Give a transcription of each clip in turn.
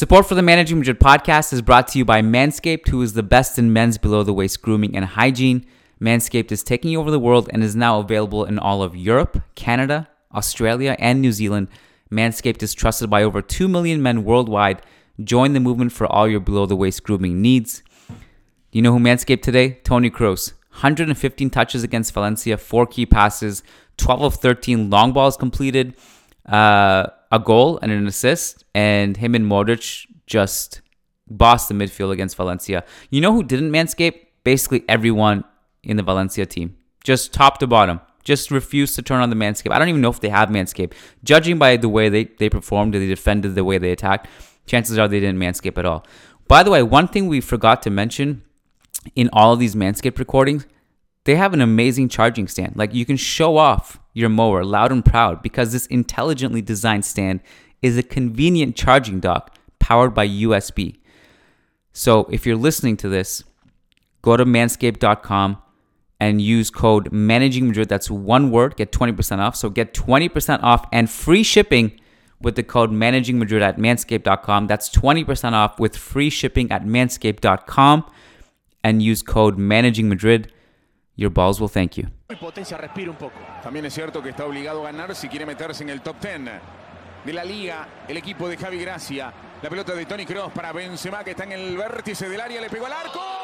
Support for the Managing Madrid podcast is brought to you by Manscaped, who is the best in men's below the waist grooming and hygiene. Manscaped is taking over the world and is now available in all of Europe, Canada, Australia, and New Zealand. Manscaped is trusted by over 2 million men worldwide. Join the movement for all your below the waist grooming needs. You know who Manscaped today? Tony Kroos. 115 touches against Valencia, four key passes, 12 of 13 long balls completed. Uh, a goal and an assist, and him and Modric just bossed the midfield against Valencia. You know who didn't manscape? Basically everyone in the Valencia team, just top to bottom. Just refused to turn on the manscape. I don't even know if they have manscape. Judging by the way they, they performed, they defended the way they attacked, chances are they didn't manscape at all. By the way, one thing we forgot to mention in all of these manscape recordings, they have an amazing charging stand. Like you can show off your mower loud and proud because this intelligently designed stand is a convenient charging dock powered by USB. So if you're listening to this, go to manscaped.com and use code managing madrid that's one word get 20% off so get 20% off and free shipping with the code managing madrid at manscaped.com that's 20% off with free shipping at manscaped.com and use code managing madrid your balls will thank you Potencia respira un poco. También es cierto que está obligado a ganar si quiere meterse en el top 10 de la liga. El equipo de Javi Gracia. La pelota de Tony Cross para Benzema que está en el vértice del área. Le pegó al arco.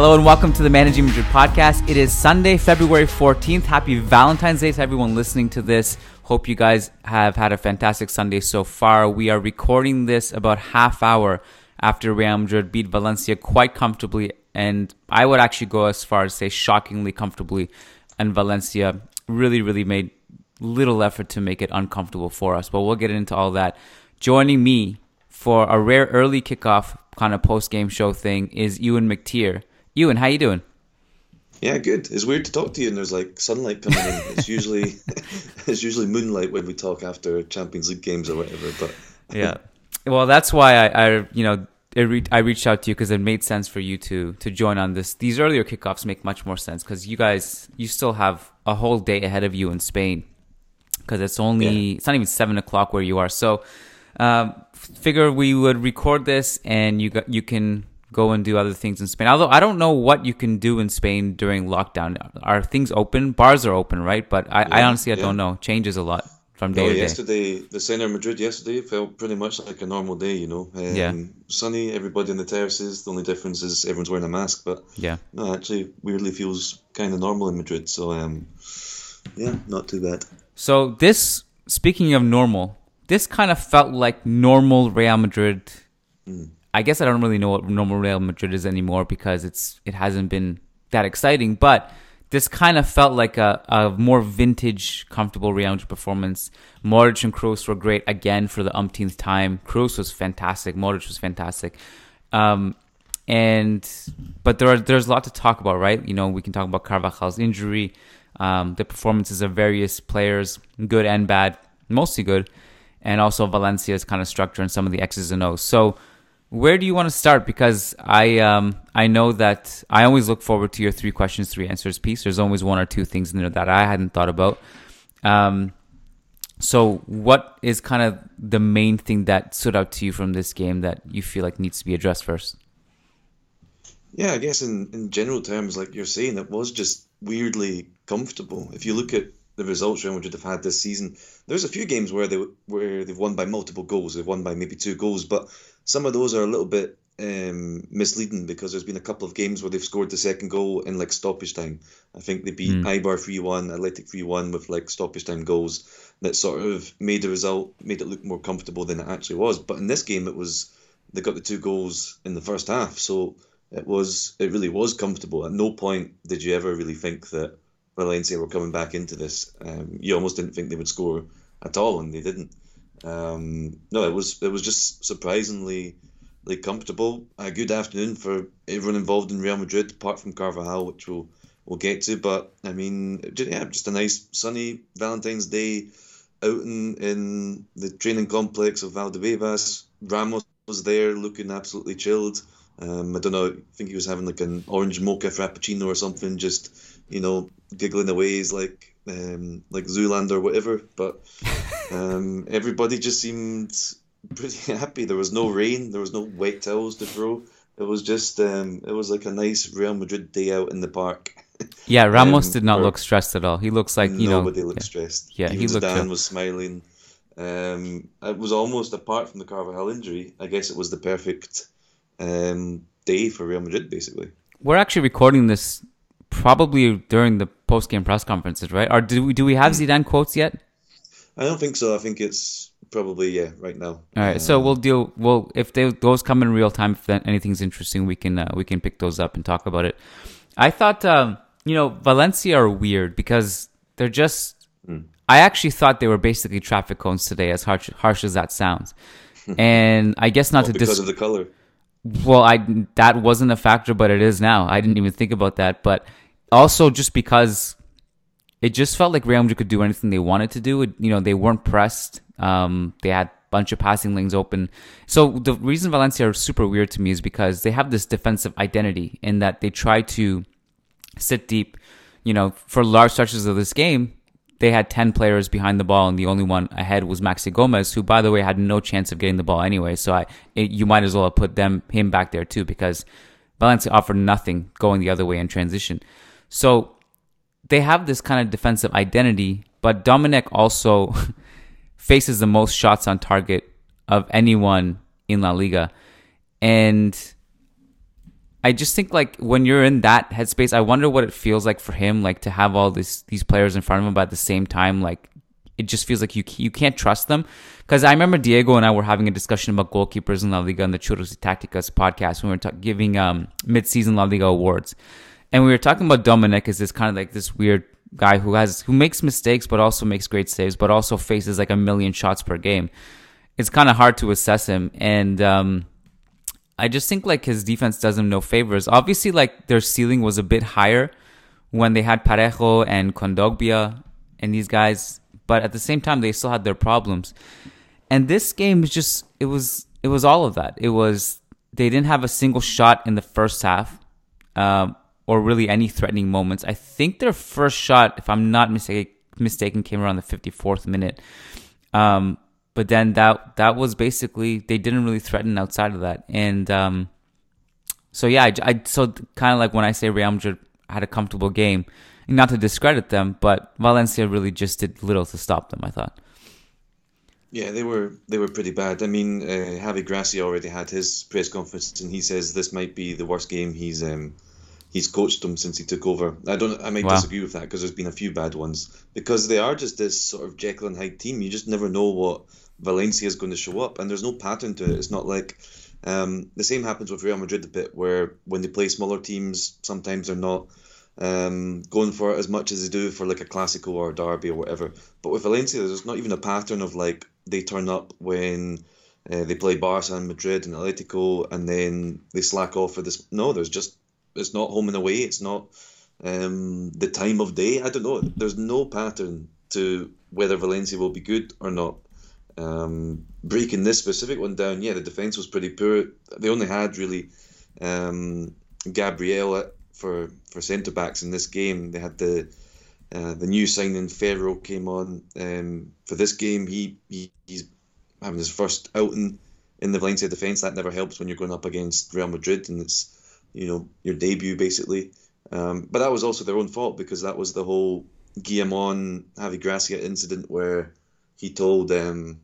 Hello and welcome to the Managing Madrid podcast. It is Sunday, February 14th. Happy Valentine's Day to everyone listening to this. Hope you guys have had a fantastic Sunday so far. We are recording this about half hour after Real Madrid beat Valencia quite comfortably, and I would actually go as far as say shockingly comfortably. And Valencia really, really made little effort to make it uncomfortable for us. But we'll get into all that. Joining me for a rare early kickoff kind of post game show thing is Euan McTear. Euan, how you doing? Yeah, good. It's weird to talk to you, and there's like sunlight coming in. It's usually it's usually moonlight when we talk after Champions League games or whatever. But yeah, well, that's why I, I you know, re- I reached out to you because it made sense for you to to join on this. These earlier kickoffs make much more sense because you guys you still have a whole day ahead of you in Spain because it's only yeah. it's not even seven o'clock where you are. So, um, figure we would record this and you got you can go and do other things in Spain. Although I don't know what you can do in Spain during lockdown. Are things open? Bars are open, right? But I, yeah, I honestly I yeah. don't know. Changes a lot from day no, to day. Yesterday, the centre of Madrid yesterday felt pretty much like a normal day. You know, um, yeah. Sunny, everybody on the terraces. The only difference is everyone's wearing a mask. But yeah, no, actually, weirdly feels kind of normal in Madrid. So um, yeah, not too bad. So this, speaking of normal, this kind of felt like normal Real Madrid. Mm I guess I don't really know what normal Real Madrid is anymore because it's it hasn't been that exciting. But this kind of felt like a, a more vintage, comfortable Real Madrid performance. Modric and Kroos were great again for the umpteenth time. Kroos was fantastic. Modric was fantastic. Um, and but there are, there's a lot to talk about, right? You know, we can talk about Carvajal's injury, um, the performances of various players, good and bad, mostly good, and also Valencia's kind of structure and some of the X's and O's. So where do you want to start? Because I um I know that I always look forward to your three questions, three answers piece. There's always one or two things in there that I hadn't thought about. Um, so what is kind of the main thing that stood out to you from this game that you feel like needs to be addressed first? Yeah, I guess in, in general terms, like you're saying, it was just weirdly comfortable. If you look at the results Real Madrid have had this season, there's a few games where they where they've won by multiple goals. They've won by maybe two goals, but some of those are a little bit um, misleading because there's been a couple of games where they've scored the second goal in like stoppage time. I think they beat mm. Eibar 3 1, Athletic 3 1 with like stoppage time goals that sort of made the result, made it look more comfortable than it actually was. But in this game, it was, they got the two goals in the first half. So it was, it really was comfortable. At no point did you ever really think that, Valencia were coming back into this. Um, you almost didn't think they would score at all, and they didn't. Um, no, it was it was just surprisingly like comfortable. A good afternoon for everyone involved in Real Madrid, apart from Carvajal, which we'll we'll get to. But I mean, yeah, just a nice sunny Valentine's Day out in, in the training complex of Valdebebas. Ramos was there, looking absolutely chilled. Um, I don't know. I think he was having like an orange mocha frappuccino or something, just you know, giggling away. He's like um, like Zoolander or whatever. But um, everybody just seemed pretty happy. There was no rain. There was no wet towels to throw. It was just um, it was like a nice Real Madrid day out in the park. Yeah, Ramos um, did not look stressed at all. He looks like you nobody know. Nobody looked yeah. stressed. Yeah, Even he looked. Dan was smiling. Um, it was almost apart from the Carvajal injury. I guess it was the perfect um, day for Real Madrid, basically. We're actually recording this probably during the post game press conferences, right? Or do we do we have Hmm. Zidane quotes yet? I don't think so. I think it's probably yeah right now. All right, so we'll deal. Well, if they, those come in real time, if that, anything's interesting, we can uh, we can pick those up and talk about it. I thought, um, you know, Valencia are weird because they're just. I actually thought they were basically traffic cones today, as harsh, harsh as that sounds. And I guess not Well, to because dis- of the color. well, I that wasn't a factor, but it is now. I didn't even think about that, but also just because it just felt like Real Madrid could do anything they wanted to do. It, you know, they weren't pressed. Um, they had a bunch of passing lanes open. So the reason Valencia are super weird to me is because they have this defensive identity in that they try to sit deep. You know, for large stretches of this game, they had 10 players behind the ball, and the only one ahead was Maxi Gomez, who, by the way, had no chance of getting the ball anyway. So I, it, you might as well have put them him back there too, because Valencia offered nothing going the other way in transition. So they have this kind of defensive identity, but Domènech also faces the most shots on target of anyone in La Liga. And I just think like when you're in that headspace, I wonder what it feels like for him, like to have all these these players in front of him, but at the same time, like it just feels like you you can't trust them. Because I remember Diego and I were having a discussion about goalkeepers in La Liga on the Churros y Tácticas podcast when we were giving um, mid-season La Liga awards, and we were talking about Domènech as this kind of like this weird guy who has who makes mistakes but also makes great saves, but also faces like a million shots per game. It's kind of hard to assess him, and um, I just think like his defense does him no favors. Obviously, like their ceiling was a bit higher when they had Parejo and Kondogbia and these guys, but at the same time they still had their problems. And this game was just it was it was all of that. It was they didn't have a single shot in the first half, um, or really any threatening moments. I think their first shot, if I'm not mistaken, came around the 54th minute. Um, but then that that was basically they didn't really threaten outside of that, and um, so yeah, I, I so kind of like when I say Real Madrid had a comfortable game, not to discredit them, but Valencia really just did little to stop them. I thought. Yeah, they were they were pretty bad. I mean, uh, Javi Gracia already had his press conference, and he says this might be the worst game he's um, he's coached them since he took over. I don't. I might Wow. disagree with that because there's been a few bad ones because they are just this sort of Jekyll and Hyde team. You just never know what Valencia is going to show up, and there's no pattern to it. It's not like um, the same happens with Real Madrid a bit, where when they play smaller teams, sometimes they're not um, going for it as much as they do for like a Clasico or a Derby or whatever. But with Valencia, there's not even a pattern of like they turn up when uh, they play Barca and Madrid and Atletico, and then they slack off for this. No, there's just it's not home and away. It's not um, the time of day. I don't know. There's no pattern to whether Valencia will be good or not. Um, breaking this specific one down, yeah, the defense was pretty poor. They only had really um, Gabriel for for centre backs in this game. They had the uh, the new signing Ferro came on um, for this game. He, he he's having his first outing in the Valencia defence. That never helps when you're going up against Real Madrid and it's you know your debut basically. Um, but that was also their own fault because that was the whole Guillamon Javi Gracia incident where he told um,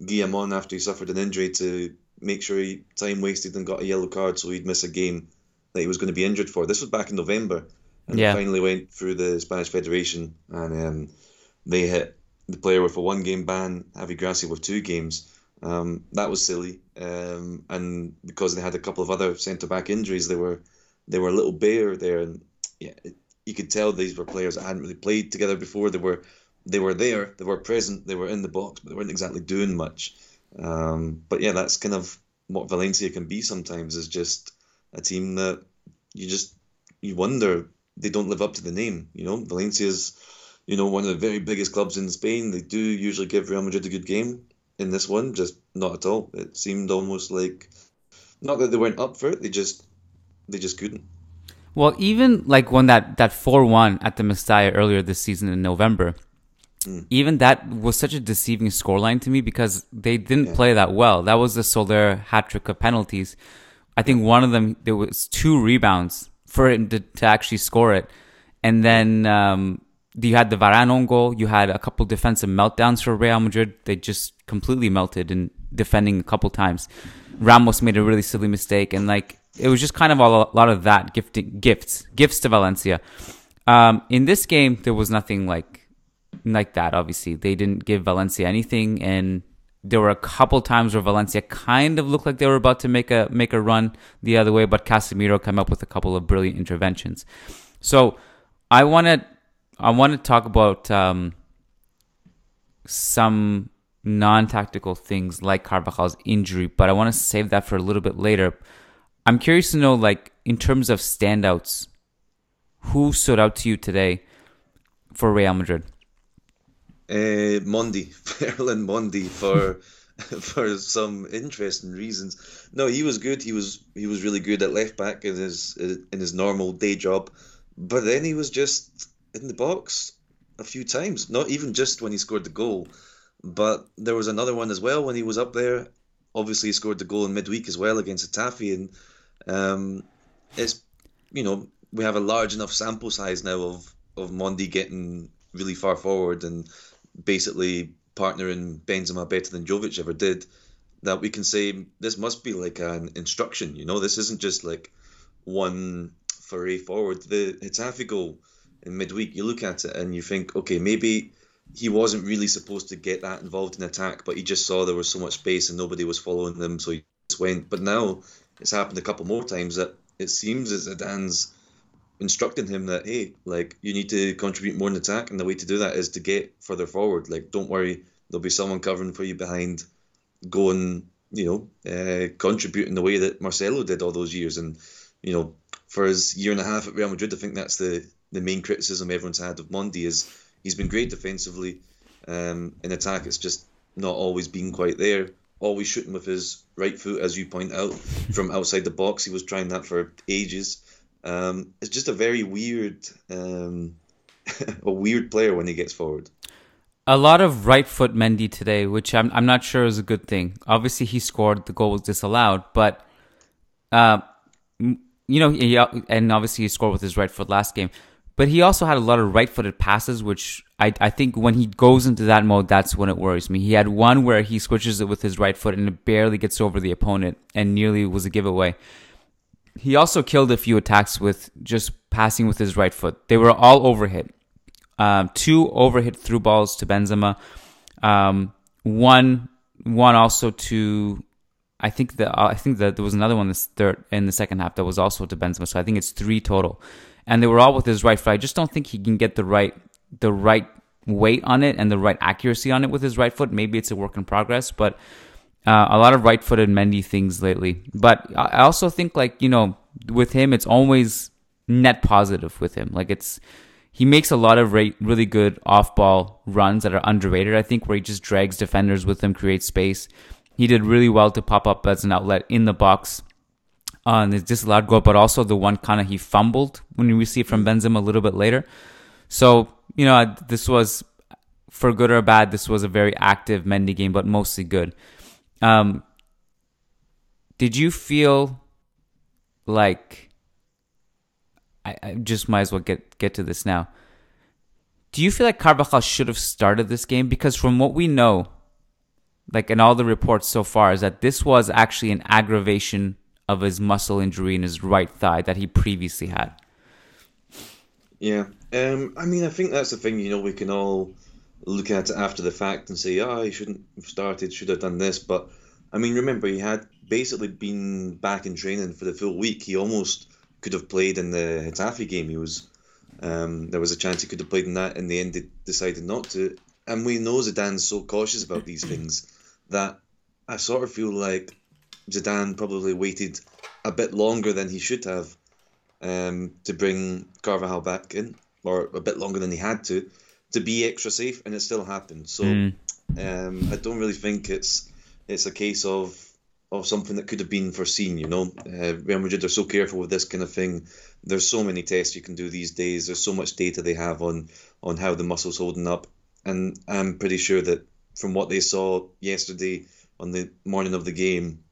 Guillamon after he suffered an injury to make sure he time wasted and got a yellow card so he'd miss a game that he was going to be injured for. This was back in November, and Yeah. finally went through the Spanish Federation, and um, they hit the player with a one-game ban, Javi Gracia with two games. Um, that was silly, um, and because they had a couple of other centre back injuries, they were they were a little bare there, and yeah, it, you could tell these were players that hadn't really played together before. They were they were there, they were present, they were in the box, but they weren't exactly doing much. Um, but yeah, that's kind of what Valencia can be sometimes. Is just a team that you just you wonder they don't live up to the name. You know, Valencia's you know one of the very biggest clubs in Spain. They do usually give Real Madrid a good game. In this one, just not at all. It seemed almost like not that they weren't up for it. They just they just couldn't. Well, even like when that that four one at the Mestalla earlier this season in November, mm. even that was such a deceiving scoreline to me because they didn't yeah. play that well. That was the Soler hat trick of penalties. I think one of them there was two rebounds for it to, to actually score it, and then um, you had the Varane on goal. You had a couple defensive meltdowns for Real Madrid. They just completely melted in defending a couple times. Ramos made a really silly mistake, and like it was just kind of a lot of that gifting gifts gifts to Valencia. Um, in this game, there was nothing like like that. Obviously, they didn't give Valencia anything, and there were a couple times where Valencia kind of looked like they were about to make a make a run the other way, but Casemiro came up with a couple of brilliant interventions. So I want to I want to talk about um, some non-tactical things like Carvajal's injury, but I want to save that for a little bit later. I'm curious to know, like, in terms of standouts, who stood out to you today for Real Madrid? Uh, Mendy, Ferland Mendy, for for some interesting reasons. No, he was good. He was he was really good at left back in his in his normal day job, but then he was just in the box a few times. Not even just when he scored the goal. But there was another one as well when he was up there. Obviously, he scored the goal in midweek as well against Getafe, and um, it's you know we have a large enough sample size now of of Mendy getting really far forward and basically partnering Benzema better than Jovic ever did. That we can say this must be like an instruction. You know, this isn't just like one foray forward. The Getafe goal in midweek, you look at it and you think, okay, maybe he wasn't really supposed to get that involved in attack, but he just saw there was so much space and nobody was following them, so he just went. But now it's happened a couple more times that it seems as Zidane's instructing him that hey, like you need to contribute more in attack, and the way to do that is to get further forward. Like don't worry, there'll be someone covering for you behind. Go and you know uh, contribute in the way that Marcelo did all those years, and you know for his year and a half at Real Madrid, I think that's the the main criticism everyone's had of Mendy is he's been great defensively. Um, in attack, it's just not always been quite there. Always shooting with his right foot, as you point out, from outside the box. He was trying that for ages. Um, it's just a very weird, um, a weird player when he gets forward. A lot of right foot Mendy today, which I'm I'm not sure is a good thing. Obviously, he scored. The goal was disallowed, but uh, you know, he, and obviously he scored with his right foot last game. But he also had a lot of right footed passes, which I, I think when he goes into that mode, that's when it worries me. He had one where he switches it with his right foot and it barely gets over the opponent and nearly was a giveaway. He also killed a few attacks with just passing with his right foot. They were all overhit. Um, two overhit through balls to Benzema. Um, one, one also to, I think that I think that there was another one this third in the second half that was also to Benzema. So I think it's three total and they were all with his right foot. I just don't think he can get the right the right weight on it and the right accuracy on it with his right foot. Maybe it's a work in progress, but uh, a lot of right-footed Mendy things lately. But I also think like you know with him, it's always net positive with him. Like it's he makes a lot of re- really good off-ball runs that are underrated. I think where he just drags defenders with him, creates space. He did really well to pop up as an outlet in the box on his disallowed goal, but also the one kind of he fumbled when he received from Benzema a little bit later. So, you know, this was, for good or bad, this was a very active Mendy game, but mostly good. Um, did you feel like, I, I just might as well get, get to this now. Do you feel like Carvajal should have started this game? Because from what we know, like in all the reports so far, is that this was actually an aggravation of his muscle injury in his right thigh that he previously had. Yeah, um, I mean, I think that's the thing. You know, we can all look at it after the fact and say, "Oh, he shouldn't have started. Should have done this." But I mean, remember, he had basically been back in training for the full week. He almost could have played in the Getafe game. He was Um, there was a chance he could have played in that. In the end, decided not to. And we know Zidane's so cautious about these things that I sort of feel like Zidane probably waited a bit longer than he should have um, to bring Carvajal back in, or a bit longer than he had to, to be extra safe, and it still happened. So mm. um, I don't really think it's it's a case of of something that could have been foreseen. You know, uh, Real Madrid are so careful with this kind of thing. There's so many tests you can do these days. There's so much data they have on on how the muscle's holding up, and I'm pretty sure that from what they saw yesterday on the morning of the game,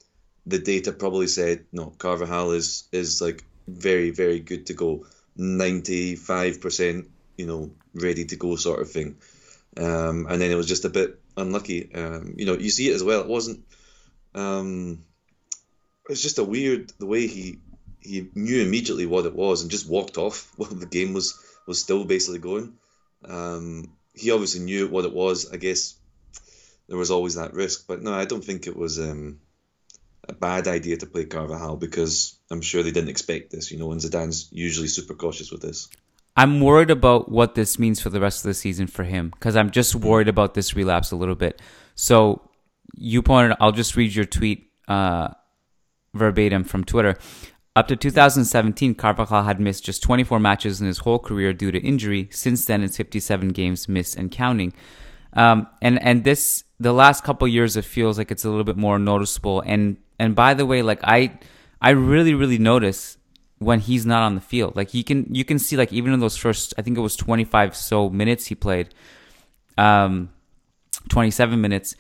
the data probably said no, Carvajal is is like very very good to go, ninety five percent, you know, ready to go sort of thing. Um, and then it was just a bit unlucky. Um, you know, you see it as well. It wasn't. Um, it was just a weird the way he he knew immediately what it was and just walked off while the game was was still basically going. Um, he obviously knew what it was. I guess there was always that risk, but no, I don't think it was um, a bad idea to play Carvajal because I'm sure they didn't expect this. You know, and Zidane's usually super cautious with this. I'm worried about what this means for the rest of the season for him because I'm just worried about this relapse a little bit. So you pointed, I'll just read your tweet uh, verbatim from Twitter. Up to 2017, Carvajal had missed just 24 matches in his whole career due to injury. Since then, it's 57 games missed and counting. Um, and and this the last couple years, it feels like it's a little bit more noticeable. And and by the way, like I I really really notice when he's not on the field. Like you can you can see like even in those first I think it was 25 so minutes he played um 27 minutes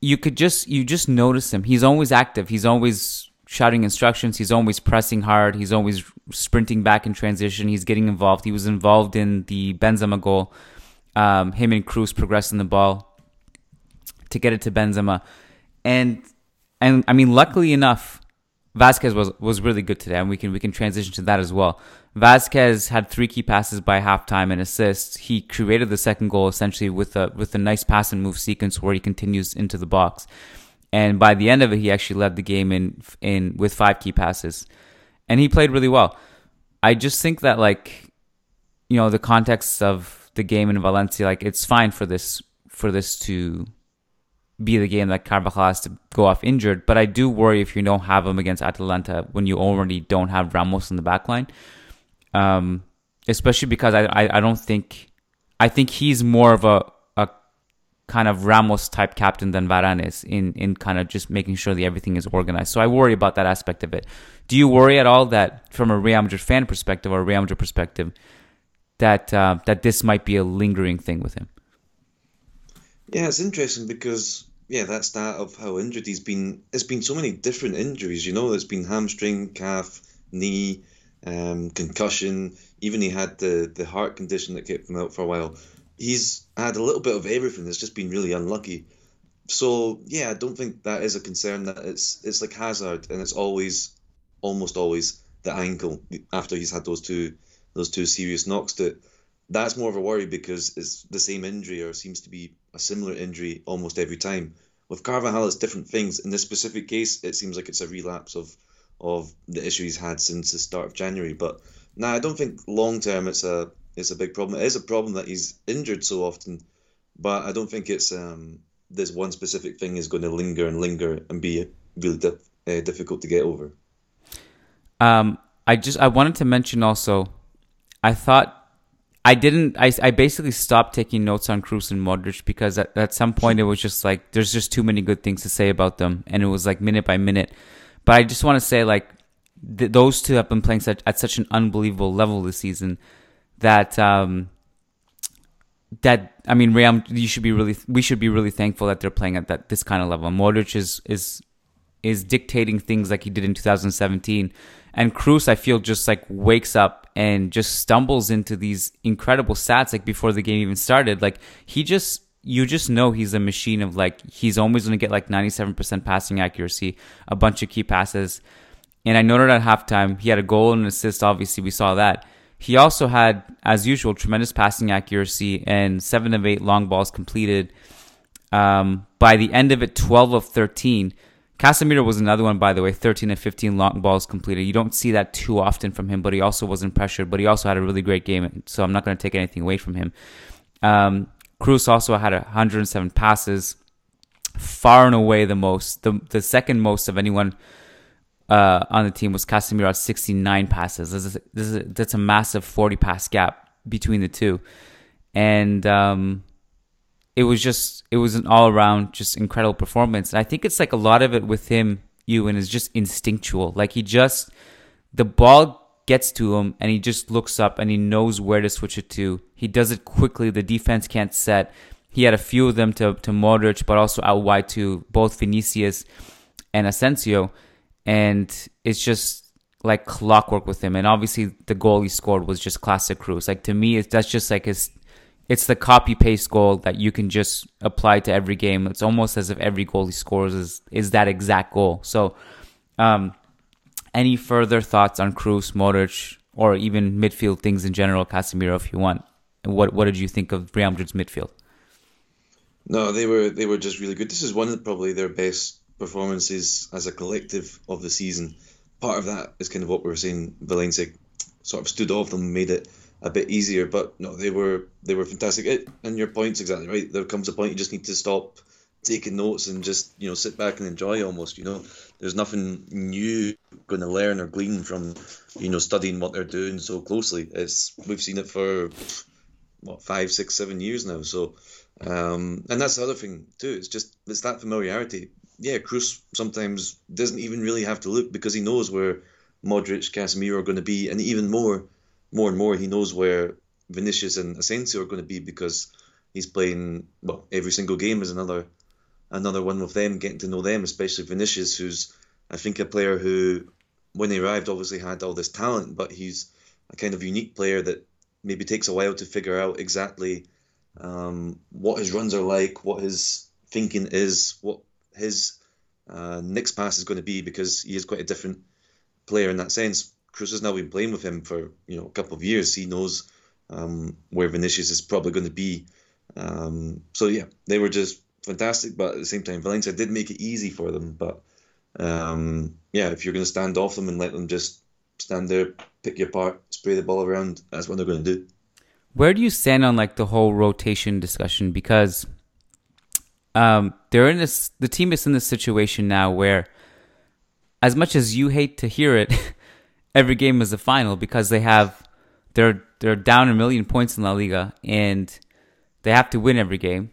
you could just you just notice him. He's always active. He's always shouting instructions. He's always pressing hard. He's always sprinting back in transition. He's getting involved. He was involved in the Benzema goal. Um, him and Kroos progressing the ball to get it to Benzema, and and I mean, luckily enough, Vasquez was was really good today, and we can we can transition to that as well. Vasquez had three key passes by halftime and assists. He created the second goal essentially with a with a nice pass and move sequence where he continues into the box, and by the end of it, he actually led the game in in with five key passes, and he played really well. I just think that like, you know, the context of the game in Valencia, like it's fine for this for this to be the game that Carvajal has to go off injured. But I do worry if you don't have him against Atalanta when you already don't have Ramos in the back line. Um, especially because I, I, I don't think I think he's more of a, a kind of Ramos type captain than Varane is in, in kind of just making sure that everything is organized. So I worry about that aspect of it. Do you worry at all that from a Real Madrid fan perspective or Real Madrid perspective that uh, that this might be a lingering thing with him? Yeah, it's interesting because yeah, that's that of how injured he's been. It's been so many different injuries. You know, there's been hamstring, calf, knee, um, concussion. Even he had the the heart condition that kept him out for a while. He's had a little bit of everything. It's just been really unlucky. So yeah, I don't think that is a concern. That it's it's like Hazard, and it's always, almost always the ankle after he's had those two those two serious knocks. That that's more of a worry because it's the same injury or seems to be a similar injury almost every time. With Carvajal, it's different things. In this specific case, it seems like it's a relapse of of the issue he's had since the start of January. But now nah, I don't think long term it's a it's a big problem. It is a problem that he's injured so often, but I don't think it's um, this one specific thing is going to linger and linger and be really uh, difficult to get over. Um, I just I wanted to mention also, I thought I didn't. I, I basically stopped taking notes on Kroos and Modric because at, at some point it was just like there's just too many good things to say about them, and it was like minute by minute. But I just want to say like th- those two have been playing such, at such an unbelievable level this season that um, that I mean, Real, you should be really we should be really thankful that they're playing at that this kind of level. Modric is is is dictating things like he did in 2017, and Kroos I feel just like wakes up and just stumbles into these incredible stats like before the game even started. Like he just you just know he's a machine of like he's always going to get like 97% passing accuracy, a bunch of key passes. And I noted at halftime he had a goal and an assist. Obviously, we saw that. He also had, as usual, tremendous passing accuracy and seven of eight long balls completed. Um, by the end of it, 12 of 13. Casemiro was another one, by the way, 13 and 15 long balls completed. You don't see that too often from him, but he also wasn't pressured, but he also had a really great game, so I'm not going to take anything away from him. Um, Kroos also had 107 passes, far and away the most, the, the second most of anyone uh, on the team was Casemiro at 69 passes. This is, this is, that's a massive 40 pass gap between the two. And um, it was just it was an all around just incredible performance. And I think it's like a lot of it with him, Euan, is just instinctual. Like he just the ball gets to him and he just looks up and he knows where to switch it to. He does it quickly. The defense can't set. He had a few of them to to Modric, but also out wide to both Vinicius and Asensio. And it's just like clockwork with him. And obviously the goal he scored was just classic Kroos. Like to me, it's that's just like his it's the copy paste goal that you can just apply to every game. It's almost as if every goal he scores is is that exact goal. So, um, any further thoughts on Kroos, Modric, or even midfield things in general, Casemiro, if you want? What what did you think of Real Madrid's midfield? No, they were they were just really good. This is one of probably their best performances as a collective of the season. Part of that is kind of what we were saying. Valencia sort of stood off them, made it a bit easier. But no, they were they were fantastic. It, and your point's exactly right. There comes a point you just need to stop taking notes and just you know sit back and enjoy almost. You know, there's nothing new going to learn or glean from you know studying what they're doing so closely. It's we've seen it for what five, six, seven years now. So. Um, and that's the other thing too. It's just it's that familiarity. Yeah, Kroos sometimes doesn't even really have to look because he knows where Modric, Casemiro are going to be, and even more more and more he knows where Vinicius and Asensio are going to be because he's playing well every single game is another another one with them getting to know them especially Vinicius who's I think a player who when he arrived obviously had all this talent but he's a kind of unique player that maybe takes a while to figure out exactly um, what his runs are like what his thinking is what his uh, next pass is going to be because he is quite a different player in that sense Kroos has now been playing with him for you know a couple of years. He knows um, where Vinicius is probably going to be. Um, so yeah, they were just fantastic. But at the same time, Valencia did make it easy for them. But um, yeah, if you're going to stand off them and let them just stand there, pick your part, spray the ball around, that's what they're going to do. Where do you stand on like the whole rotation discussion? Because um, they're in this. The team is in this situation now where, as much as you hate to hear it. every game is a final because they have they're they're down a million points in La Liga and they have to win every game.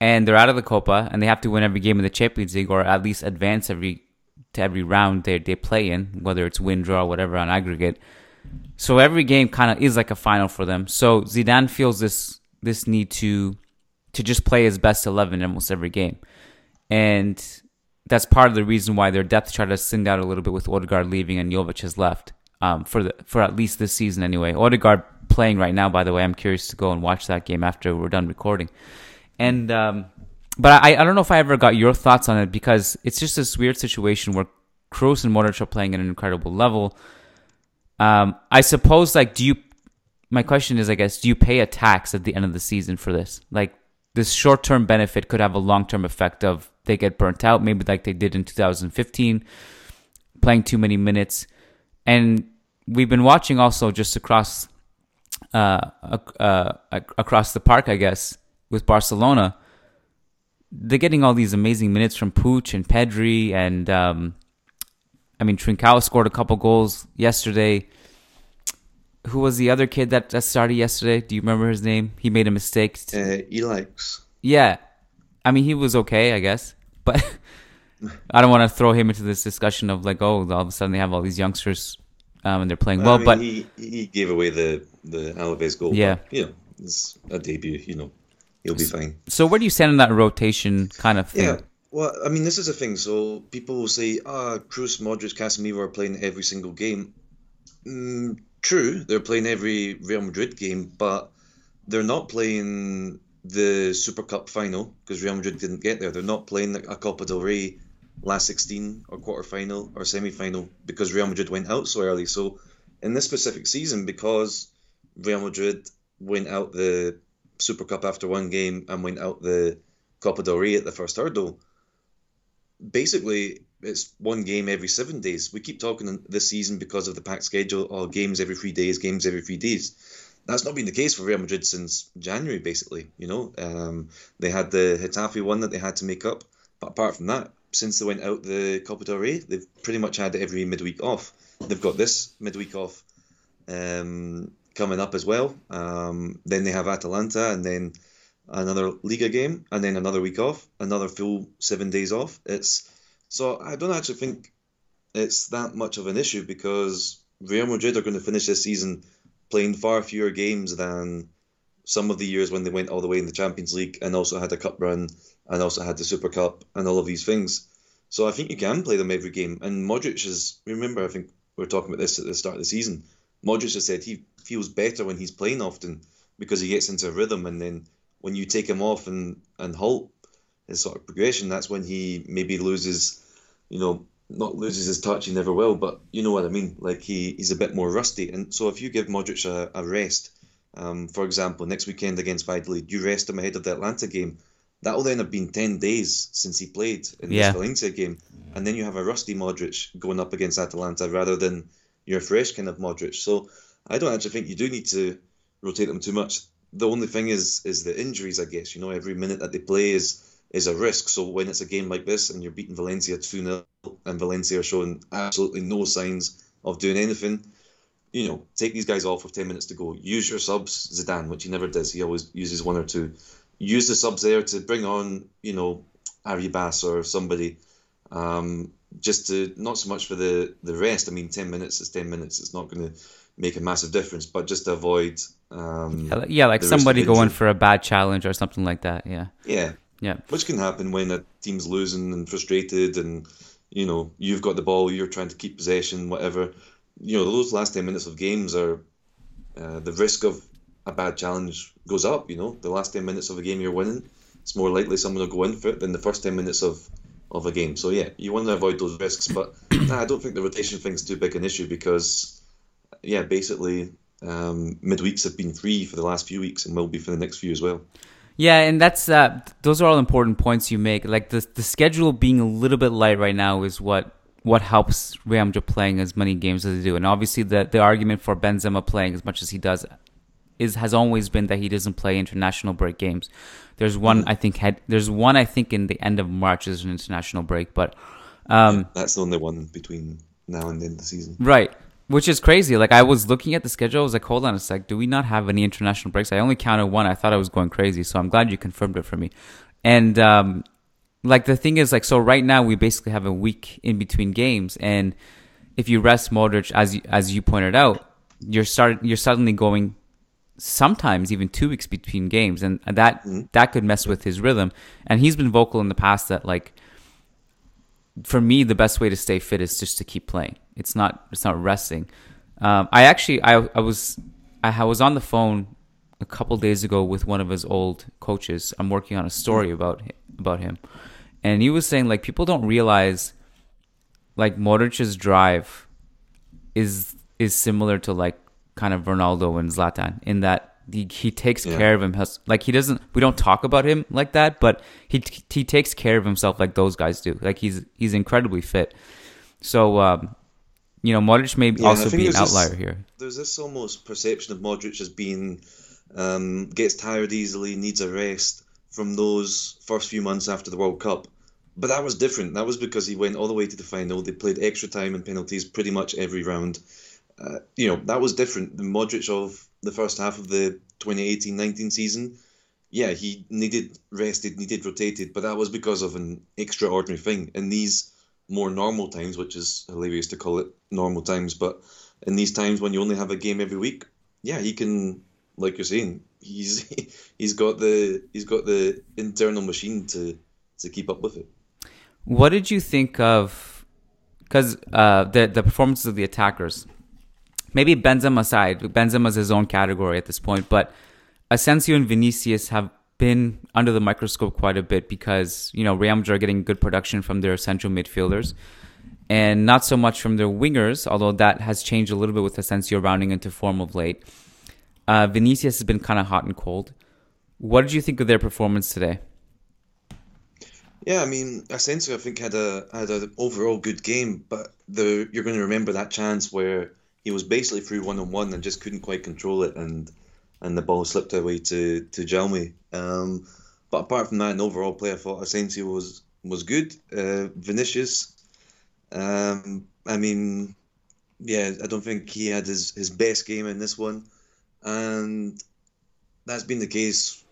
And they're out of the Copa and they have to win every game in the Champions League or at least advance every to every round they they play in, whether it's win, draw, whatever on aggregate. So every game kind of is like a final for them. So Zidane feels this this need to to just play his best eleven almost every game. And that's part of the reason why their depth chart has thinned out a little bit with Odegaard leaving and Jovic has left um, for the for at least this season anyway. Odegaard playing right now, by the way. I'm curious to go and watch that game after we're done recording. And um, but I, I don't know if I ever got your thoughts on it because it's just this weird situation where Kroos and Modric are playing at an incredible level. Um, I suppose like do you? My question is, I guess, do you pay a tax at the end of the season for this? Like this short term benefit could have a long term effect of they get burnt out, maybe like they did in 2015, playing too many minutes. And we've been watching also just across uh, uh, across the park, I guess, with Barcelona. They're getting all these amazing minutes from Puig and Pedri, and um, I mean Trincao scored a couple goals yesterday. Who was the other kid that, that started yesterday? Do you remember his name? He made a mistake. Uh, Ilaix. Yeah, I mean, he was okay, I guess, but I don't want to throw him into this discussion of like, oh, all of a sudden they have all these youngsters um, and they're playing well. I mean, but he, he gave away the the Alaves goal. Yeah, but, you know, it's a debut. You know, he'll be fine. So where do you stand in that rotation kind of thing? Yeah. Well, I mean, this is a thing. So people will say, ah, Kroos, Modric, Casemiro are playing every single game. Mm, true, they're playing every Real Madrid game, but they're not playing the Super Cup final because Real Madrid didn't get there. They're not playing a Copa del Rey last 16 or quarter final or semi final because Real Madrid went out so early. So in this specific season, because Real Madrid went out the Super Cup after one game and went out the Copa del Rey at the first hurdle, basically it's one game every seven days. We keep talking this season because of the packed schedule, or games every three days, games every three days. That's not been the case for Real Madrid since January, basically. You know, um, they had the Getafe one that they had to make up, but apart from that, since they went out the Copa del Rey, they've pretty much had every midweek off. They've got this midweek off um, coming up as well. Um, then they have Atalanta, and then another Liga game, and then another week off, another full seven days off. It's so I don't actually think it's that much of an issue because Real Madrid are going to finish this season playing far fewer games than some of the years when they went all the way in the Champions League and also had a cup run and also had the Super Cup and all of these things. So I think you can play them every game. And Modric is remember I think we were talking about this at the start of the season. Modric has said he feels better when he's playing often because he gets into a rhythm and then when you take him off and, and halt his sort of progression, that's when he maybe loses, you know, not loses his touch, he never will, but you know what I mean. Like he, he's a bit more rusty. And so if you give Modric a, a rest, um, for example, next weekend against Valladolid, you rest him ahead of the Atalanta game. That will then have been 10 days since he played in yeah. this Valencia game. And then you have a rusty Modric going up against Atalanta rather than your fresh kind of Modric. So I don't actually think you do need to rotate them too much. The only thing is is the injuries, I guess. You know, every minute that they play is is a risk. So when it's a game like this and you're beating Valencia 2 0 and Valencia are showing absolutely no signs of doing anything, you know, take these guys off with 10 minutes to go. Use your subs, Zidane, which he never does. He always uses one or two. Use the subs there to bring on, you know, Arribas or somebody. Um, just to, not so much for the, the rest. I mean, 10 minutes is 10 minutes. It's not going to make a massive difference, but just to avoid. Um, yeah, like somebody going for a bad challenge or something like that. Yeah. Yeah. Yeah. Which can happen when a team's losing and frustrated and, you know, you've got the ball, you're trying to keep possession, whatever. You know, those last 10 minutes of games are uh, the risk of a bad challenge goes up, you know. The last 10 minutes of a game you're winning, it's more likely someone will go in for it than the first 10 minutes of, of a game. So, yeah, you want to avoid those risks. But nah, I don't think the rotation thing's too big an issue because, yeah, basically um, midweeks have been free for the last few weeks and will be for the next few as well. Yeah, and that's uh, those are all important points you make. Like the the schedule being a little bit light right now is what what helps Real Madrid playing as many games as they do. And obviously, the the argument for Benzema playing as much as he does is has always been that he doesn't play international break games. There's one mm-hmm. I think had there's one I think in the end of March is an international break, but um, yeah, that's the only one between now and the end of the season. Right. Which is crazy. Like I was looking at the schedule, I was like, hold on a sec, do we not have any international breaks? I only counted one. I thought I was going crazy, so I'm glad you confirmed it for me. And um, like the thing is, like, so right now we basically have a week in between games, and if you rest Modric, as you, as you pointed out, you're start you're suddenly going sometimes even two weeks between games, and that mm-hmm. that could mess with his rhythm. And he's been vocal in the past that like for me, the best way to stay fit is just to keep playing. It's not it's not resting. Um, I actually I I was I was on the phone a couple days ago with one of his old coaches. I'm working on a story about about him, and he was saying like people don't realize like Modric's drive is is similar to like kind of Ronaldo and Zlatan in that he, he takes yeah. care of him. Like he doesn't. We don't talk about him like that, but he he takes care of himself like those guys do. Like he's he's incredibly fit. So um, you know, Modric may yeah, also be an outlier this, here. There's this almost perception of Modric as being um, gets tired easily, needs a rest from those first few months after the World Cup. But that was different. That was because he went all the way to the final. They played extra time and penalties pretty much every round. Uh, you know, that was different. The Modric of the first half of the 2018-19 season, yeah, he needed rested, needed rotated, but that was because of an extraordinary thing. In these more normal times, which is hilarious to call it normal times, but in these times when you only have a game every week, yeah, he can, like you're saying, he's he's got the he's got the internal machine to to keep up with it. What did you think of? Because uh, the the performances of the attackers maybe Benzema aside, Benzema's his own category at this point, but Asensio and Vinicius have been under the microscope quite a bit because, you know, Real Madrid are getting good production from their central midfielders and not so much from their wingers, although that has changed a little bit with Asensio rounding into form of late. Uh, Vinicius has been kind of hot and cold. What did you think of their performance today? Yeah, I mean, Asensio, I think had a had an overall good game, but the you're going to remember that chance where he was basically through one on one and just couldn't quite control it, and and the ball slipped away to to Jaume. Um, but apart from that, an overall play, I thought Asensio was was good. Uh, Vinicius, um, I mean, yeah, I don't think he had his, his best game in this one, and that's been the case,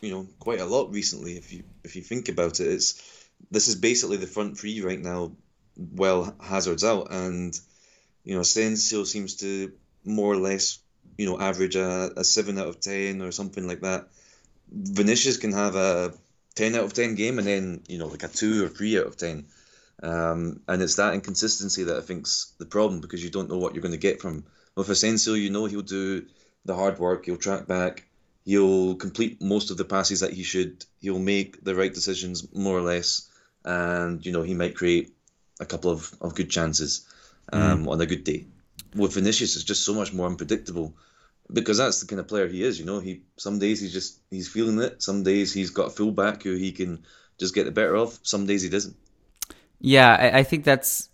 you know, quite a lot recently. If you if you think about it, it's this is basically the front three right now. Well, Hazard's out, and you know, Asensio seems to more or less, you know, average a, a seven out of ten or something like that. Vinicius can have a ten out of ten game, and then you know, like a two or three out of ten. Um, and it's that inconsistency that I think's the problem because you don't know what you're going to get from. With Asensio, you know he'll do the hard work, he'll track back, he'll complete most of the passes that he should, he'll make the right decisions more or less, and you know he might create a couple of, of good chances um, mm. on a good day. With Vinicius, it's just so much more unpredictable because that's the kind of player he is. You know, he some days he's just he's feeling it. Some days he's got a fullback who he can just get the better of. Some days he doesn't. Yeah, I, I think that's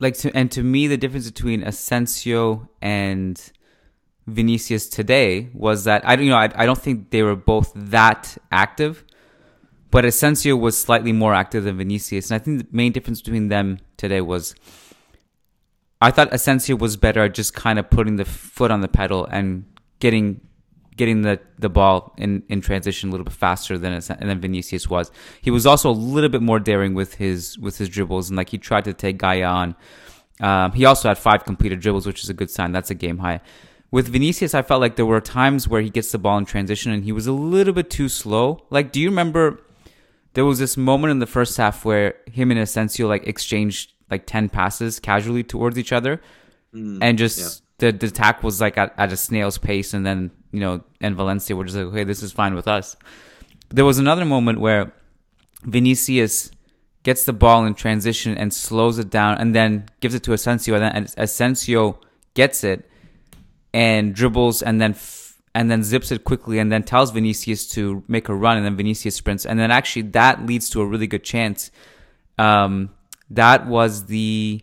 like, to, and to me, the difference between Asensio and Vinicius today was that I don't, you know, I, I don't think they were both that active, but Asensio was slightly more active than Vinicius, and I think the main difference between them today was. I thought Asensio was better at just kind of putting the foot on the pedal and getting getting the, the ball in, in transition a little bit faster than than Vinicius was. He was also a little bit more daring with his with his dribbles and like he tried to take Gayà on. Um, he also had five completed dribbles, which is a good sign. That's a game high. With Vinicius, I felt like there were times where he gets the ball in transition and he was a little bit too slow. Like, do you remember there was this moment in the first half where him and Asensio like exchanged like ten passes casually towards each other, mm, and just yeah. the, the attack was like at, at a snail's pace, and then you know, and Valencia were just like, okay, this is fine with us. There was another moment where Vinicius gets the ball in transition and slows it down and then gives it to Asensio and then Asensio gets it and dribbles and then f- and then zips it quickly and then tells Vinicius to make a run and then Vinicius sprints and then actually that leads to a really good chance. Um, that was the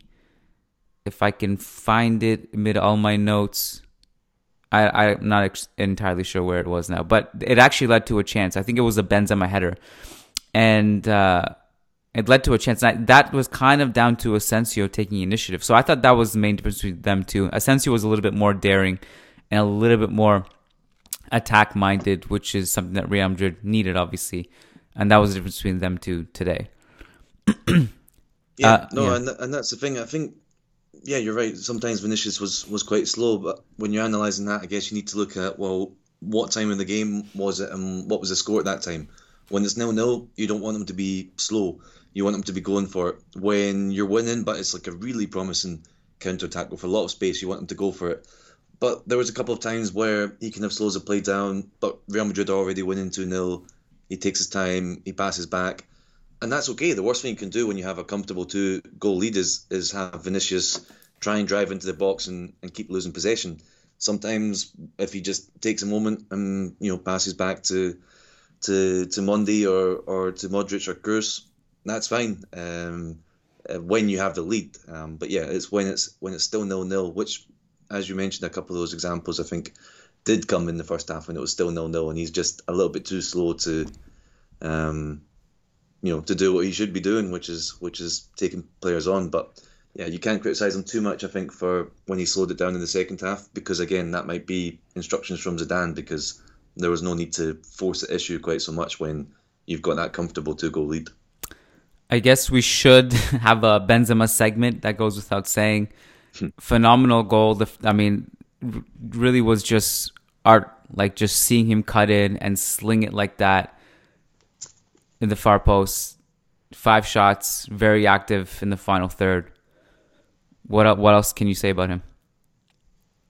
if I can find it amid all my notes. I, I'm not ex- entirely sure where it was now, but it actually led to a chance. I think it was a Benzema header, and uh, it led to a chance. That was kind of down to Asensio taking initiative. So I thought that was the main difference between them two. Asensio was a little bit more daring and a little bit more attack minded, which is something that Real Madrid needed, obviously, and that was the difference between them two today. yeah, uh, no, yeah. And, and that's the thing. I think yeah, you're right. Sometimes Vinicius was was quite slow, but when you're analysing that, I guess you need to look at well, what time in the game was it, and what was the score at that time. When it's nil nil, you don't want them to be slow. You want them to be going for it. When you're winning, but it's like a really promising counter attack with a lot of space, you want them to go for it. But there was a couple of times where he kind of slows the play down, but Real Madrid are already winning 2 0. He takes his time, he passes back and that's okay. The worst thing you can do when you have a comfortable two goal lead is is have Vinicius try and drive into the box and, and keep losing possession. Sometimes if he just takes a moment and you know passes back to to to Mendy or or to Modric or Kroos, that's fine. Um, uh, when you have the lead, um, but yeah, it's when it's when it's still nil nil, which, as you mentioned, a couple of those examples I think did come in the first half when it was still nil nil, and he's just a little bit too slow to um, you know to do what he should be doing, which is which is taking players on. But yeah, you can't criticise him too much. I think for when he slowed it down in the second half, because again that might be instructions from Zidane because there was no need to force the issue quite so much when you've got that comfortable two goal lead. I guess we should have a Benzema segment that goes without saying. Hmm. Phenomenal goal. I mean, really was just art. Like just seeing him cut in and sling it like that in the far post, five shots, very active in the final third. What what else can you say about him?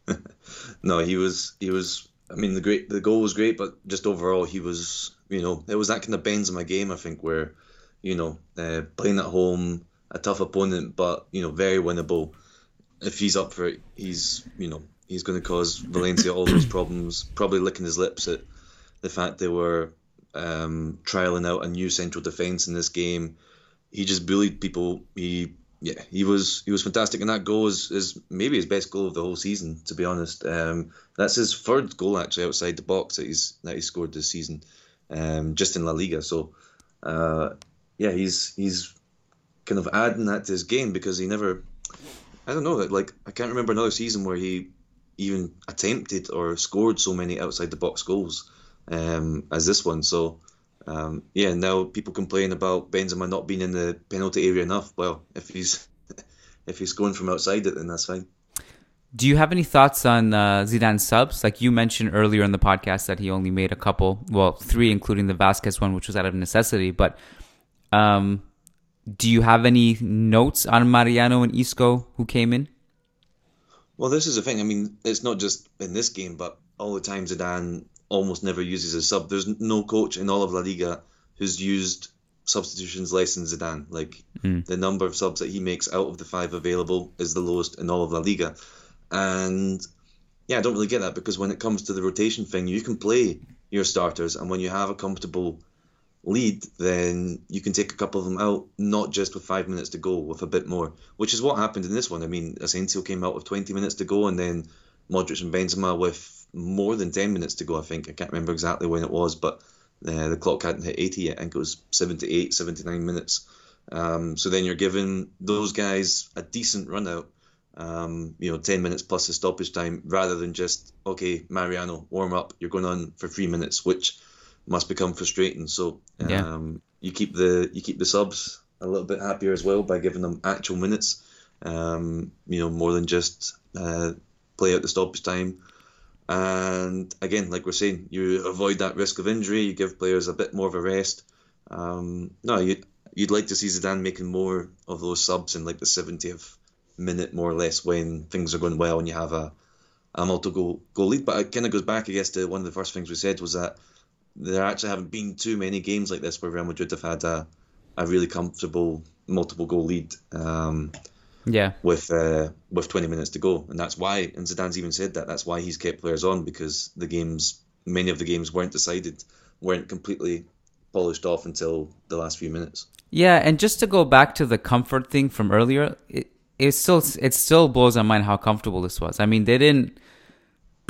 no, he was he was. I mean, the great the goal was great, but just overall, he was. You know, it was that kind of Benzema game. I think where, you know, uh, playing at home, a tough opponent, but you know, very winnable. If he's up for it, he's you know he's going to cause Valencia all those problems. Probably licking his lips at the fact they were um, trialing out a new central defence in this game. He just bullied people. He yeah, he was he was fantastic, and that goal is, is maybe his best goal of the whole season. To be honest, um, that's his third goal actually outside the box that he's that he scored this season, um, just in La Liga. So, uh, yeah, he's he's kind of adding that to his game because he never, I don't know, like I can't remember another season where he even attempted or scored so many outside the box goals um, as this one. So um, yeah, now people complain about Benzema not being in the penalty area enough. Well, if he's if he's going from outside it, then that's fine. Do you have any thoughts on uh, Zidane's subs? Like you mentioned earlier in the podcast that he only made a couple, well, three, including the Vázquez one, which was out of necessity. But um, do you have any notes on Mariano and Isco who came in? Well, this is the thing. I mean, it's not just in this game, but all the time Zidane almost never uses a sub. There's no coach in all of La Liga who's used substitutions less than Zidane. Like mm. the number of subs that he makes out of the five available is the lowest in all of La Liga. And yeah, I don't really get that because when it comes to the rotation thing, you can play your starters, and when you have a comfortable lead, then you can take a couple of them out, not just with five minutes to go, with a bit more, which is what happened in this one. I mean, Asensio came out with 20 minutes to go, and then Modric and Benzema with more than 10 minutes to go, I think. I can't remember exactly when it was, but uh, the clock hadn't hit 80 yet. I think it was 78, 79 minutes. Um, so then you're giving those guys a decent run out, um, you know, 10 minutes plus the stoppage time, rather than just, okay, Mariano, warm up, you're going on for three minutes, which must become frustrating. So um, yeah. you keep the you keep the subs a little bit happier as well by giving them actual minutes, um, you know, more than just uh, play out the stoppage time. And again, like we're saying, you avoid that risk of injury. You give players a bit more of a rest. Um, no, you'd, you'd like to see Zidane making more of those subs in like the 70th minute, more or less, when things are going well and you have a, a multi goal, goal lead. But it kind of goes back, I guess, to one of the first things we said was that there actually haven't been too many games like this where Real Madrid have had a, a really comfortable multiple goal lead. Um, yeah. With uh, with 20 minutes to go, and that's why. And Zidane's even said that. That's why he's kept players on because the games, many of the games weren't decided, weren't completely polished off until the last few minutes. Yeah, and just to go back to the comfort thing from earlier, it, it still it still blows my mind how comfortable this was. I mean, they didn't.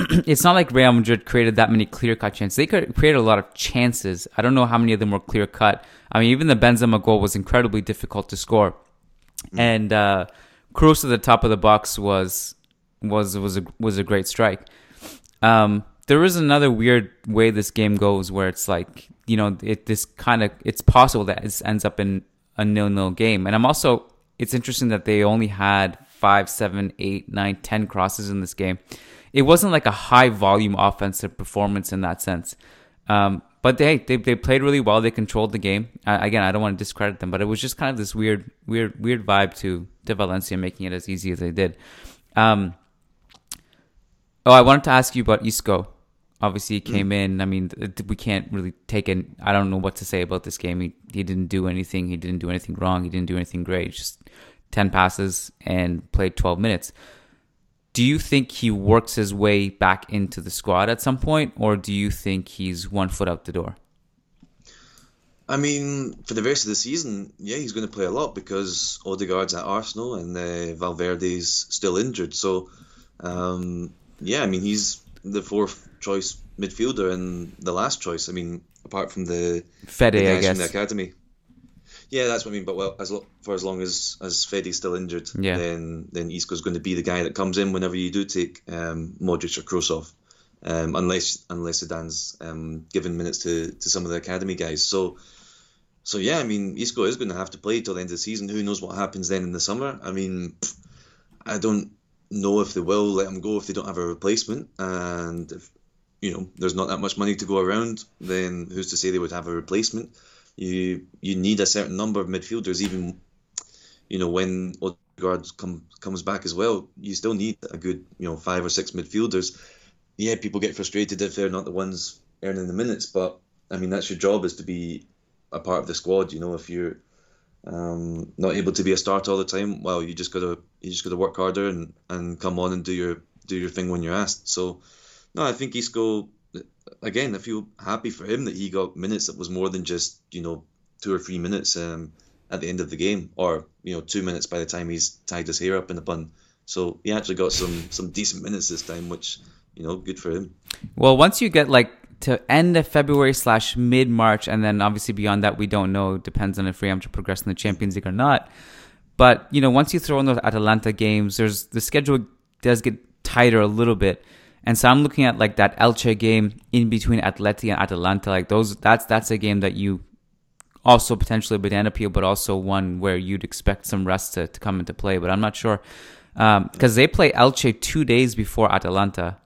it's not like Real Madrid created that many clear cut chances. They created a lot of chances. I don't know how many of them were clear cut. I mean, even the Benzema goal was incredibly difficult to score, mm. and. Uh, Kroos to the top of the box was was was a was a great strike. Um, there is another weird way this game goes where it's like you know it this kind of it's possible that it ends up in a nil nil game, and I'm also it's interesting that they only had five, seven, eight, nine, ten crosses in this game. It wasn't like a high volume offensive performance in that sense. Um, but they, they they played really well. They controlled the game. Uh, again, I don't want to discredit them, but it was just kind of this weird, weird, weird vibe to to Valencia, making it as easy as they did. Um, oh, I wanted to ask you about Isco. Obviously, he came mm. in. I mean, we can't really take it. I don't know what to say about this game. He he didn't do anything. He didn't do anything wrong. He didn't do anything great. Just ten passes and played twelve minutes do you think he works his way back into the squad at some point, or do you think he's one foot out the door? I mean, for the rest of the season, yeah, he's going to play a lot because Odegaard's at Arsenal and uh, Valverde's still injured. So, um, yeah, I mean, he's the fourth choice midfielder and the last choice. I mean, apart from the Fede, the I guess, from the academy. Yeah, that's what I mean. But well, as lo- for as long as as Fede's still injured, yeah. then then Isco's going to be the guy that comes in whenever you do take um, Modric or Kroos off, um, unless unless Zidane's um, given minutes to, to some of the academy guys. So so yeah, I mean Isco is going to have to play till the end of the season. Who knows what happens then in the summer? I mean, I don't know if they will let him go if they don't have a replacement, and if you know there's not that much money to go around, then who's to say they would have a replacement? You you need a certain number of midfielders. Even you know when Odegaard come, comes back as well, you still need a good you know five or six midfielders. Yeah, people get frustrated if they're not the ones earning the minutes, but I mean that's your job is to be a part of the squad. You know, if you're um, not able to be a starter all the time, well, you just gotta you just gotta work harder and, and come on and do your do your thing when you're asked. So, no, I think Isco again, I feel happy for him that he got minutes that was more than just you know two or three minutes um, at the end of the game, or you know two minutes by the time he's tied his hair up in a bun. So he actually got some some decent minutes this time, which you know, good for him. Well, once you get like to end of February slash mid March, and then obviously beyond that, we don't know. Depends on if Real progress in the Champions League or not. But you know, once you throw in those Atalanta games, there's the schedule does get tighter a little bit. And so I'm looking at like that Elche game in between Atleti and Atalanta. Like those, that's that's a game that you also potentially a banana peel, but also one where you'd expect some rest to, to come into play. But I'm not sure because um, they play Elche two days before Atalanta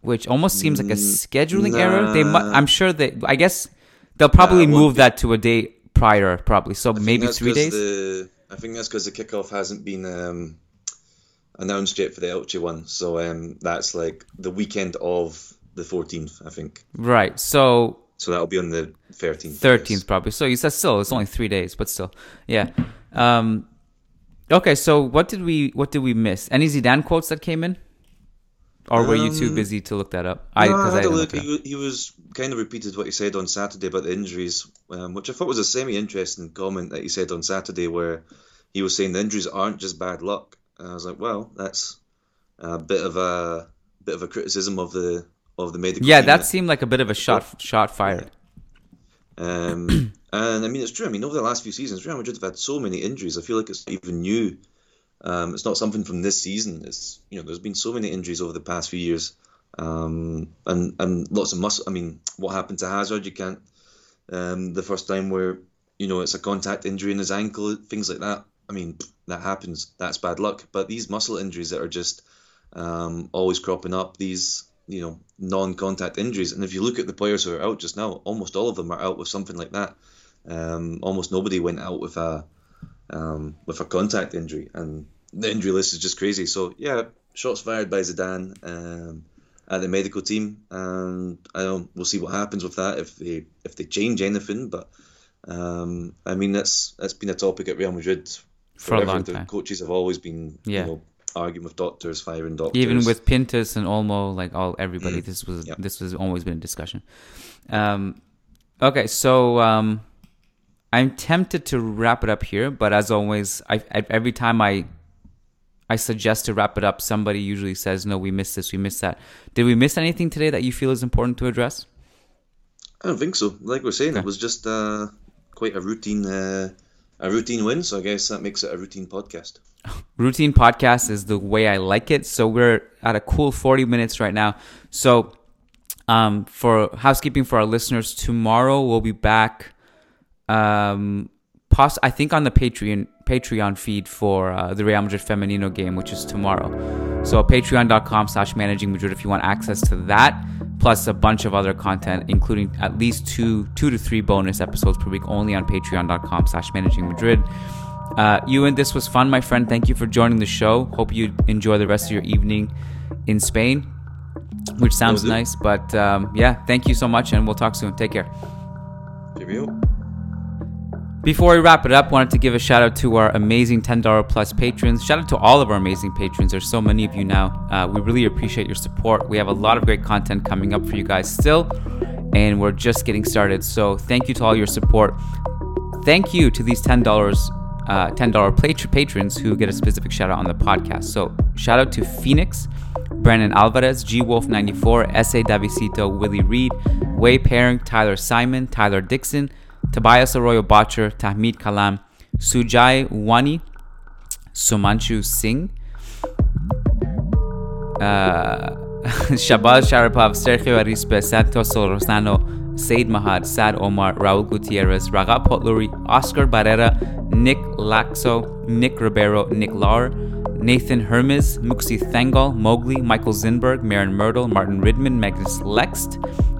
which almost seems like a mm, scheduling nah. error. They, mu- I'm sure that I guess they'll probably nah, move that to a day prior, probably. So maybe three days. The, I think that's because the kickoff hasn't been um, announced yet for the Elche one. So um, that's like the weekend of the 14th, I think. Right. So. So that'll be on the 13th. 13th, probably. So you said still, it's only three days, but still, yeah. Um, okay, so what did we what did we miss? Any Zidane quotes that came in? Or were you too um, busy to look that up? I, no, I had I a look. He, he, was kind of repeated what he said on Saturday about the injuries, um, which I thought was a semi-interesting comment that he said on Saturday, where he was saying the injuries aren't just bad luck. And I was like, well, that's a bit of a bit of a criticism of the of the medical. Yeah, that seemed like a bit of a shot shot fired. Um, and I mean, it's true. I mean, over the last few seasons, Real Madrid have had so many injuries. I feel like it's even new um, it's not something from this season. It's you know there's been so many injuries over the past few years, um, and and lots of muscle. I mean, what happened to Hazard? You can't. Um, the first time where you know it's a contact injury in his ankle, things like that. I mean, that happens. That's bad luck. But these muscle injuries that are just um, always cropping up, these you know non-contact injuries, and if you look at the players who are out just now, almost all of them are out with something like that. Um, almost nobody went out with a um, with a contact injury, and the injury list is just crazy. So yeah, shots fired by Zidane um, at the medical team, and I don't. We'll see what happens with that if they if they change anything. But um, I mean, that's that's been a topic at Real Madrid for a long time. Coaches have always been yeah. You know, arguing with doctors, firing doctors. Even with Pintus and Olmo, like all everybody, mm. this was this was always been a discussion. Um, okay, so um, I'm tempted to wrap it up here, but as always, I, I, every time I I suggest to wrap it up, somebody usually says, "No, we missed this, we missed that." Did we miss anything today that you feel is important to address? I don't think so. Like we're saying, okay. it was just uh, quite a routine uh, a routine win. So I guess that makes it a routine podcast. routine podcast is the way I like it. So we're at a cool 40 minutes right now. So um, for housekeeping for our listeners, tomorrow we'll be back um, poss- I think on the Patreon Patreon feed for uh, the Real Madrid Femenino game, which is tomorrow. So patreon.com slash managing Madrid if you want access to that, plus a bunch of other content, including at least two two to three bonus episodes per week only on patreon.com slash managing Madrid. Uh, Euan, this was fun, my friend. Thank you for joining the show. Hope you enjoy the rest of your evening in Spain, which sounds nice. But um, yeah, thank you so much, and we'll talk soon. Take care. Cheerio. Before we wrap it up, wanted to give a shout out to our amazing $10 plus patrons. Shout out to all of our amazing patrons. There's so many of you now. Uh, we really appreciate your support. We have a lot of great content coming up for you guys still, and we're just getting started. So thank you to all your support. Thank you to these $10 uh, $10 patrons who get a specific shout out on the podcast. So shout out to Phoenix, Brandon Alvarez, G Wolf 94, S.A. Davisito, Willie Reed, Way Paring, Tyler Simon, Tyler Dixon, Tobias Arroyo Botcher, Tahmid Kalam, Sujai Wani, Sumanchu Singh, uh, Shabaz Sharapov, Sergio Arispe, Santos Rosano, Said Mahad, Sad Omar, Raul Gutierrez, Raga Potluri, Oscar Barrera, Nick Laxo, Nick Ribeiro, Nick Lar, Nathan Hermes, Muxi Thangal, Mowgli, Michael Zinberg, Marin Myrtle, Martin Ridman, Magnus Lext,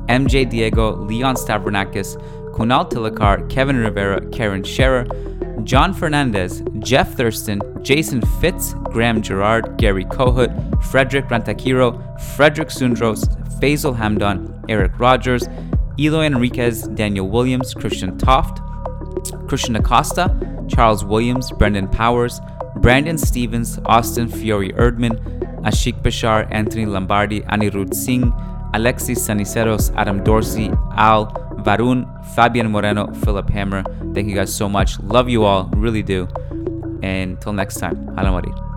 MJ Diego, Leon Stavronakis, Kunal Tilakar, Kevin Rivera, Karen Scherer, John Fernandez, Jeff Thurston, Jason Fitz, Graham Gerard, Gary Kohut, Frederick Rantakiro, Frederick Sundros, Faisal Hamdan, Eric Rogers, Eloy Enriquez, Daniel Williams, Christian Toft, Christian Acosta, Charles Williams, Brendan Powers, Brandon Stevens, Austin Fiore Erdman, Ashik Bashar, Anthony Lombardi, Anirudh Singh, Alexis Saniceros, Adam Dorsey, Al, Varun, Fabian Moreno, Philip Hammer. Thank you guys so much. Love you all, really do. And until next time, Hala Madrid.